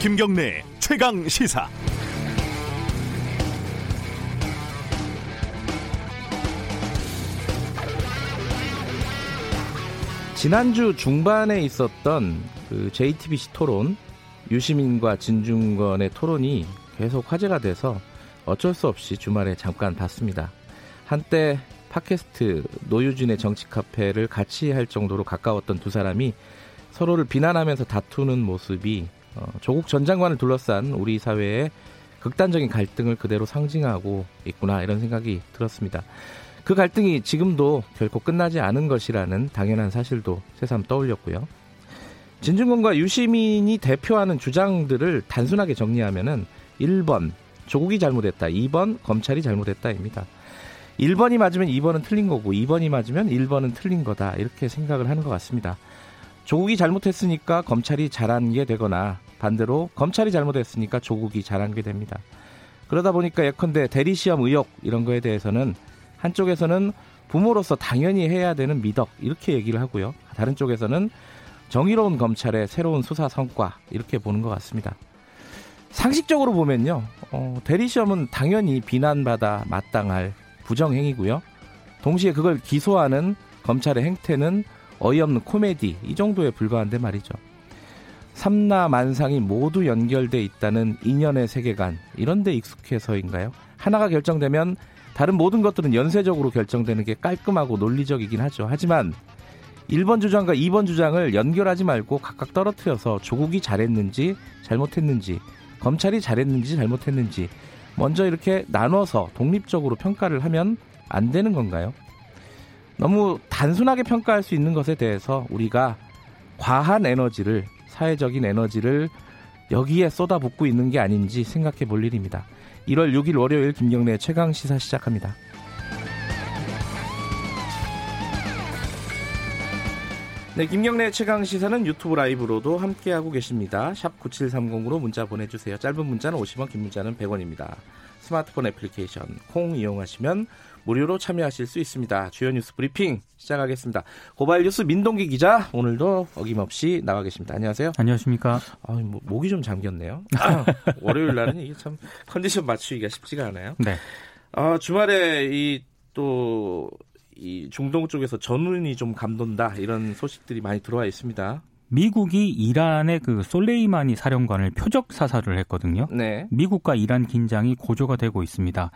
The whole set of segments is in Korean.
김경래 최강 시사. 지난주 중반에 있었던 그 JTBC 토론 유시민과 진중권의 토론이 계속 화제가 돼서 어쩔 수 없이 주말에 잠깐 봤습니다. 한때 팟캐스트 노유진의 정치 카페를 같이 할 정도로 가까웠던 두 사람이 서로를 비난하면서 다투는 모습이 어, 조국 전 장관을 둘러싼 우리 사회의 극단적인 갈등을 그대로 상징하고 있구나 이런 생각이 들었습니다. 그 갈등이 지금도 결코 끝나지 않은 것이라는 당연한 사실도 새삼 떠올렸고요. 진중권과 유시민이 대표하는 주장들을 단순하게 정리하면은 1번 조국이 잘못했다, 2번 검찰이 잘못했다입니다. 1번이 맞으면 2번은 틀린 거고 2번이 맞으면 1번은 틀린 거다 이렇게 생각을 하는 것 같습니다. 조국이 잘못했으니까 검찰이 잘한 게 되거나 반대로 검찰이 잘못했으니까 조국이 잘한 게 됩니다. 그러다 보니까 예컨대 대리시험 의혹 이런 거에 대해서는 한쪽에서는 부모로서 당연히 해야 되는 미덕 이렇게 얘기를 하고요. 다른 쪽에서는 정의로운 검찰의 새로운 수사 성과 이렇게 보는 것 같습니다. 상식적으로 보면요, 어, 대리시험은 당연히 비난받아 마땅할 부정행위고요. 동시에 그걸 기소하는 검찰의 행태는 어이없는 코미디 이 정도에 불과한데 말이죠. 삼나 만상이 모두 연결돼 있다는 인연의 세계관 이런 데 익숙해서인가요? 하나가 결정되면 다른 모든 것들은 연쇄적으로 결정되는 게 깔끔하고 논리적이긴 하죠. 하지만 1번 주장과 2번 주장을 연결하지 말고 각각 떨어뜨려서 조국이 잘했는지 잘못했는지 검찰이 잘했는지 잘못했는지 먼저 이렇게 나눠서 독립적으로 평가를 하면 안 되는 건가요? 너무 단순하게 평가할 수 있는 것에 대해서 우리가 과한 에너지를 사회적인 에너지를 여기에 쏟아붓고 있는 게 아닌지 생각해 볼 일입니다. 1월 6일 월요일 김경래 최강 시사 시작합니다. 네, 김경래 최강 시사는 유튜브 라이브로도 함께하고 계십니다. 샵 9730으로 문자 보내주세요. 짧은 문자는 50원, 긴 문자는 100원입니다. 스마트폰 애플리케이션 콩 이용하시면 무료로 참여하실 수 있습니다. 주요 뉴스 브리핑 시작하겠습니다. 고발 뉴스 민동기 기자 오늘도 어김없이 나와 계십니다. 안녕하세요. 안녕하십니까. 아, 뭐, 목이 좀 잠겼네요. 월요일 날은 이게 참 컨디션 맞추기가 쉽지가 않아요. 네. 아, 주말에 이 또 이 중동 쪽에서 전운이 좀 감돈다 이런 소식들이 많이 들어와 있습니다. 미국이 이란의 그 솔레이마니 사령관을 표적 사살을 했거든요. 네. 미국과 이란 긴장이 고조가 되고 있습니다.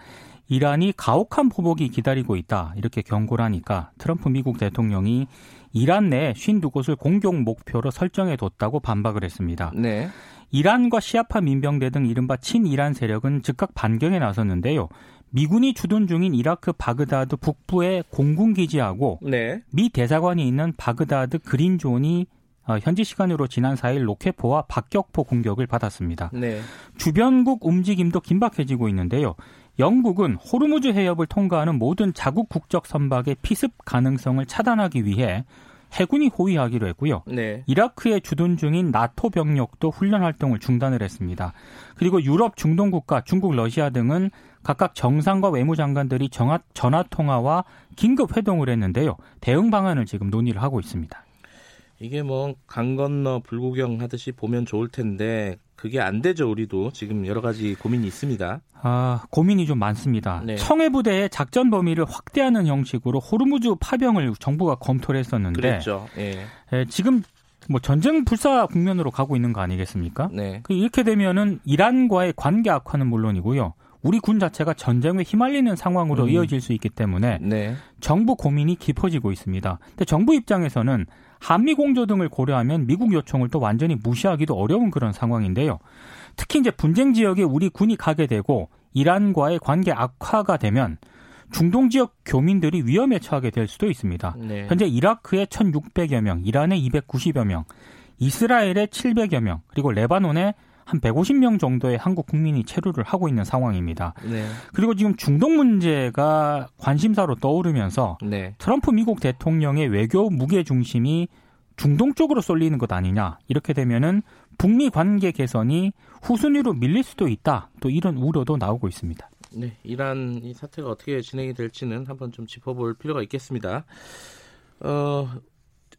이란이 가혹한 보복이 기다리고 있다 이렇게 경고를 하니까 트럼프 미국 대통령이 이란 내 52곳을 공격 목표로 설정해 뒀다고 반박을 했습니다. 네. 이란과 시아파 민병대 등 이른바 친이란 세력은 즉각 반격에 나섰는데요. 미군이 주둔 중인 이라크 바그다드 북부의 공군 기지하고 네. 미 대사관이 있는 바그다드 그린존이 어, 현지 시간으로 지난 4일 로켓포와 박격포 공격을 받았습니다. 네. 주변국 움직임도 긴박해지고 있는데요. 영국은 호르무즈 해협을 통과하는 모든 자국 국적 선박의 피습 가능성을 차단하기 위해 해군이 호위하기로 했고요. 네. 이라크에 주둔 중인 나토 병력도 훈련 활동을 중단을 했습니다. 그리고 유럽 중동 국가 중국, 러시아 등은 각각 정상과 외무장관들이 전화 통화와 긴급 회동을 했는데요. 대응 방안을 지금 논의를 하고 있습니다. 이게 뭐 강 건너 불구경 하듯이 보면 좋을 텐데 그게 안 되죠. 우리도 지금 여러 가지 고민이 있습니다. 아, 고민이 좀 많습니다. 네. 청해 부대의 작전 범위를 확대하는 형식으로 호르무즈 파병을 정부가 검토를 했었는데 그랬죠. 예. 예, 지금 뭐 전쟁 불사 국면으로 가고 있는 거 아니겠습니까? 네. 그 이렇게 되면은 이란과의 관계 악화는 물론이고요. 우리 군 자체가 전쟁에 휘말리는 상황으로 음. 이어질 수 있기 때문에 네. 정부 고민이 깊어지고 있습니다. 근데 정부 입장에서는 한미 공조 등을 고려하면 미국 요청을 또 완전히 무시하기도 어려운 그런 상황인데요. 특히 이제 분쟁 지역에 우리 군이 가게 되고 이란과의 관계 악화가 되면 중동 지역 교민들이 위험에 처하게 될 수도 있습니다. 네. 현재 이라크에 1,600여 명, 이란에 290여 명, 이스라엘에 700여 명, 그리고 레바논에 한 150명 정도의 한국 국민이 체류를 하고 있는 상황입니다. 네. 그리고 지금 중동 문제가 관심사로 떠오르면서 네. 트럼프 미국 대통령의 외교 무게 중심이 중동 쪽으로 쏠리는 것 아니냐. 이렇게 되면은 북미 관계 개선이 후순위로 밀릴 수도 있다. 또 이런 우려도 나오고 있습니다. 네. 이란 이 사태가 어떻게 진행이 될지는 한번 좀 짚어볼 필요가 있겠습니다. 어,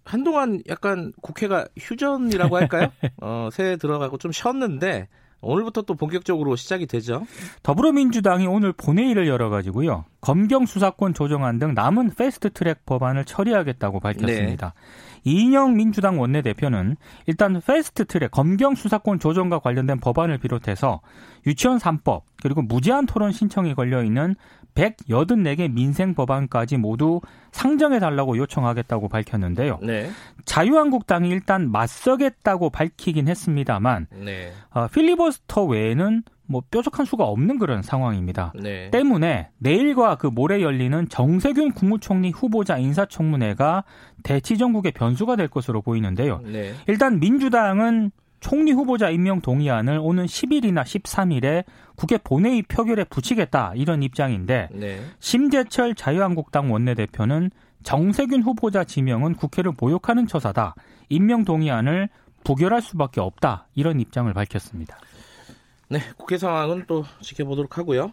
한동안 약간 국회가 휴전이라고 할까요? 어, 새해 들어가고 좀 쉬었는데 오늘부터 또 본격적으로 시작이 되죠. 더불어민주당이 오늘 본회의를 열어가지고요. 검경 수사권 조정안 등 남은 패스트트랙 법안을 처리하겠다고 밝혔습니다. 네. 이인영 민주당 원내대표는 일단 패스트트랙 검경 수사권 조정과 관련된 법안을 비롯해서 유치원 3법 그리고 무제한 토론 신청이 걸려 있는 184개 민생 법안까지 모두 상정해 달라고 요청하겠다고 밝혔는데요. 네. 자유한국당이 일단 맞서겠다고 밝히긴 했습니다만 네. 어, 필리버스터 외에는 뭐 뾰족한 수가 없는 그런 상황입니다. 네. 때문에 내일과 그 모레 열리는 정세균 국무총리 후보자 인사청문회가 대치 정국의 변수가 될 것으로 보이는데요. 네. 일단 민주당은 총리 후보자 임명 동의안을 오는 10일이나 13일에 국회 본회의 표결에 붙이겠다 이런 입장인데 네. 심재철 자유한국당 원내대표는 정세균 후보자 지명은 국회를 모욕하는 처사다. 임명 동의안을 부결할 수밖에 없다. 이런 입장을 밝혔습니다. 네, 국회 상황은 또 지켜보도록 하고요.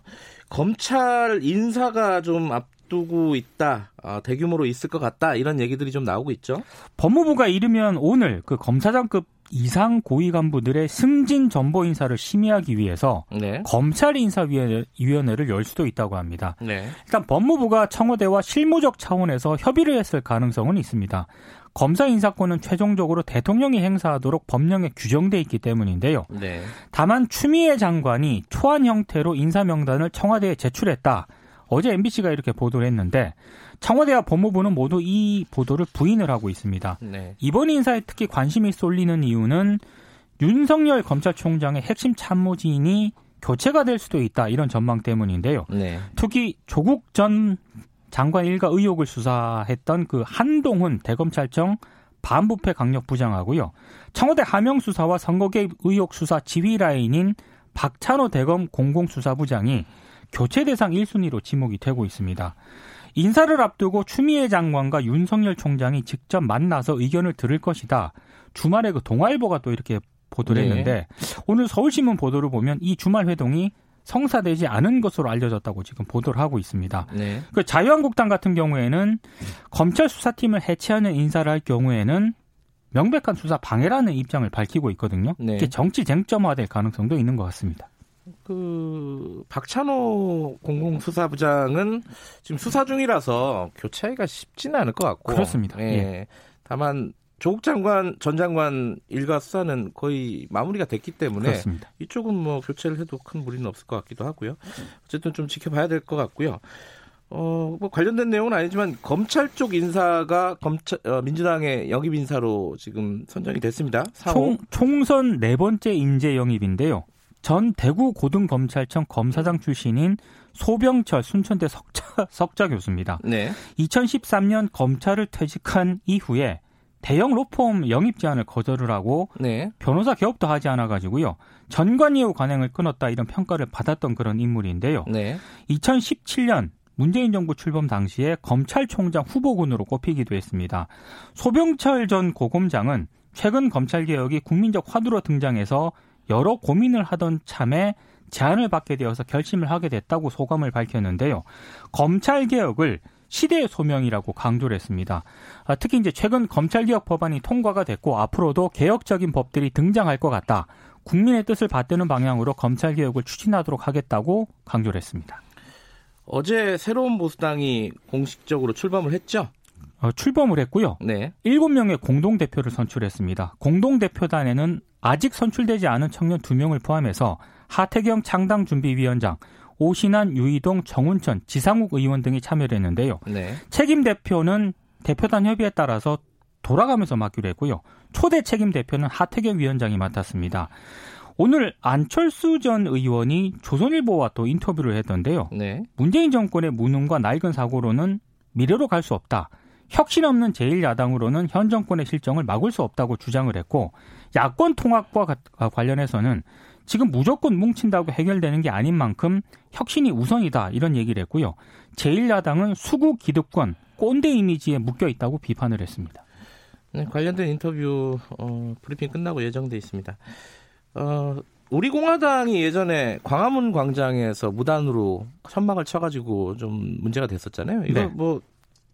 검찰 인사가 좀 앞두고 있다, 아, 대규모로 있을 것 같다 이런 얘기들이 좀 나오고 있죠. 법무부가 이르면 오늘 그 검사장급 이상 고위 간부들의 승진 전보 인사를 심의하기 위해서 네. 검찰 인사위원회를 열 수도 있다고 합니다. 네. 일단 법무부가 청와대와 실무적 차원에서 협의를 했을 가능성은 있습니다. 검사 인사권은 최종적으로 대통령이 행사하도록 법령에 규정돼 있기 때문인데요. 네. 다만 추미애 장관이 초안 형태로 인사 명단을 청와대에 제출했다. 어제 MBC가 이렇게 보도를 했는데 청와대와 법무부는 모두 이 보도를 부인을 하고 있습니다. 네. 이번 인사에 특히 관심이 쏠리는 이유는 윤석열 검찰총장의 핵심 참모진이 교체가 될 수도 있다 이런 전망 때문인데요. 네. 특히 조국 전 장관 일가 의혹을 수사했던 그 한동훈 대검찰청 반부패 강력부장하고요. 청와대 하명 수사와 선거 개입 의혹 수사 지휘 라인인 박찬호 대검 공공수사부장이 교체 대상 1순위로 지목이 되고 있습니다. 인사를 앞두고 추미애 장관과 윤석열 총장이 직접 만나서 의견을 들을 것이다. 주말에 그 동아일보가 또 이렇게 보도를 네. 했는데 오늘 서울신문 보도를 보면 이 주말 회동이 성사되지 않은 것으로 알려졌다고 지금 보도를 하고 있습니다. 네. 그 자유한국당 같은 경우에는 검찰 수사팀을 해체하는 인사를 할 경우에는 명백한 수사 방해라는 입장을 밝히고 있거든요. 네. 이게 정치 쟁점화될 가능성도 있는 것 같습니다. 그 박찬호 공공수사부장은 지금 수사 중이라서 교체가 쉽지는 않을 것 같고 그렇습니다. 예. 예. 다만 조국 장관 전 장관 일가 수사는 거의 마무리가 됐기 때문에 그렇습니다. 이쪽은 뭐 교체를 해도 큰 무리는 없을 것 같기도 하고요. 어쨌든 좀 지켜봐야 될 것 같고요. 어, 뭐 관련된 내용은 아니지만 검찰 쪽 인사가 검찰 어, 민주당의 영입 인사로 지금 선정이 됐습니다. 총, 총선 네 번째 인재 영입인데요. 전 대구 고등검찰청 검사장 출신인 소병철 순천대 석자, 석자 교수입니다. 네. 2013년 검찰을 퇴직한 이후에 대형 로펌 영입 제안을 거절을 하고 네. 변호사 개업도 하지 않아 가지고요. 전관예우 관행을 끊었다 이런 평가를 받았던 그런 인물인데요. 네. 2017년 문재인 정부 출범 당시에 검찰총장 후보군으로 꼽히기도 했습니다. 소병철 전 고검장은 최근 검찰 개혁이 국민적 화두로 등장해서 여러 고민을 하던 참에 제안을 받게 되어서 결심을 하게 됐다고 소감을 밝혔는데요. 검찰 개혁을 시대의 소명이라고 강조를 했습니다. 아, 특히 이제 최근 검찰개혁 법안이 통과가 됐고 앞으로도 개혁적인 법들이 등장할 것 같다. 국민의 뜻을 받드는 방향으로 검찰개혁을 추진하도록 하겠다고 강조를 했습니다. 어제 새로운 보수당이 공식적으로 출범을 했죠? 어, 출범을 했고요. 네. 7명의 공동대표를 선출했습니다. 공동대표단에는 아직 선출되지 않은 청년 2명을 포함해서 하태경 창당준비위원장, 오신환, 유이동, 정운천, 지상욱 의원 등이 참여를 했는데요. 네. 책임 대표는 대표단 협의에 따라서 돌아가면서 맡기로 했고요. 초대 책임 대표는 하태경 위원장이 맡았습니다. 오늘 안철수 전 의원이 조선일보와 또 인터뷰를 했던데요. 네. 문재인 정권의 무능과 낡은 사고로는 미래로 갈 수 없다. 혁신 없는 제1야당으로는 현 정권의 실정을 막을 수 없다고 주장을 했고 야권 통합과 관련해서는 지금 무조건 뭉친다고 해결되는 게 아닌 만큼 혁신이 우선이다 이런 얘기를 했고요. 제1야당은 수구 기득권, 꼰대 이미지에 묶여 있다고 비판을 했습니다. 네, 관련된 인터뷰 어, 브리핑 끝나고 예정돼 있습니다. 어, 우리 공화당이 예전에 광화문 광장에서 무단으로 천막을 쳐가지고 좀 문제가 됐었잖아요. 이거 네. 뭐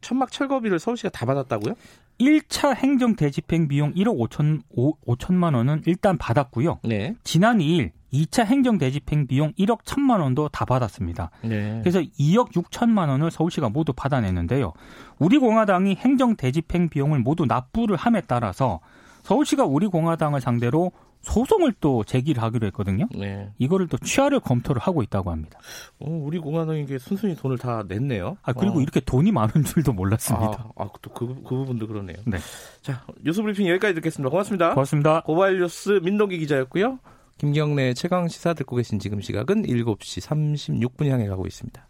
천막 철거비를 서울시가 다 받았다고요? 1차 행정 대집행 비용 1억 5천 5, 만 원은 일단 받았고요. 네. 지난 2일 2차 행정 대집행 비용 1억 1천만 원도 다 받았습니다. 네. 그래서 2억 6천만 원을 서울시가 모두 받아냈는데요. 우리 공화당이 행정 대집행 비용을 모두 납부를 함에 따라서 서울시가 우리 공화당을 상대로 소송을 또 제기를 하기로 했거든요. 네. 이거를 또 취하를 검토를 하고 있다고 합니다. 어, 우리 공화당에게 순순히 돈을 다 냈네요. 아 그리고 어. 이렇게 돈이 많은 줄도 몰랐습니다. 아, 아, 또 그, 그 부분도 그러네요. 네. 자, 뉴스 브리핑 여기까지 듣겠습니다. 고맙습니다. 고맙습니다. 고발 뉴스 민동기 기자였고요. 김경래 최강 시사 듣고 계신 지금 시각은 7시 36분 향해 가고 있습니다.